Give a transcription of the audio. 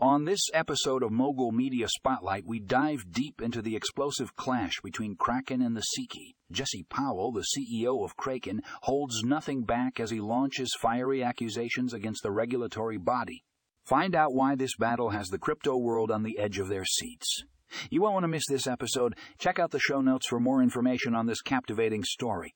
On this episode of Mogul Media Spotlight, we dive deep into the explosive clash between Kraken and the SEC. Jesse Powell, the CEO of Kraken, holds nothing back as he launches fiery accusations against the regulatory body. Find out why this battle has the crypto world on the edge of their seats. You won't want to miss this episode. Check out the show notes for more information on this captivating story.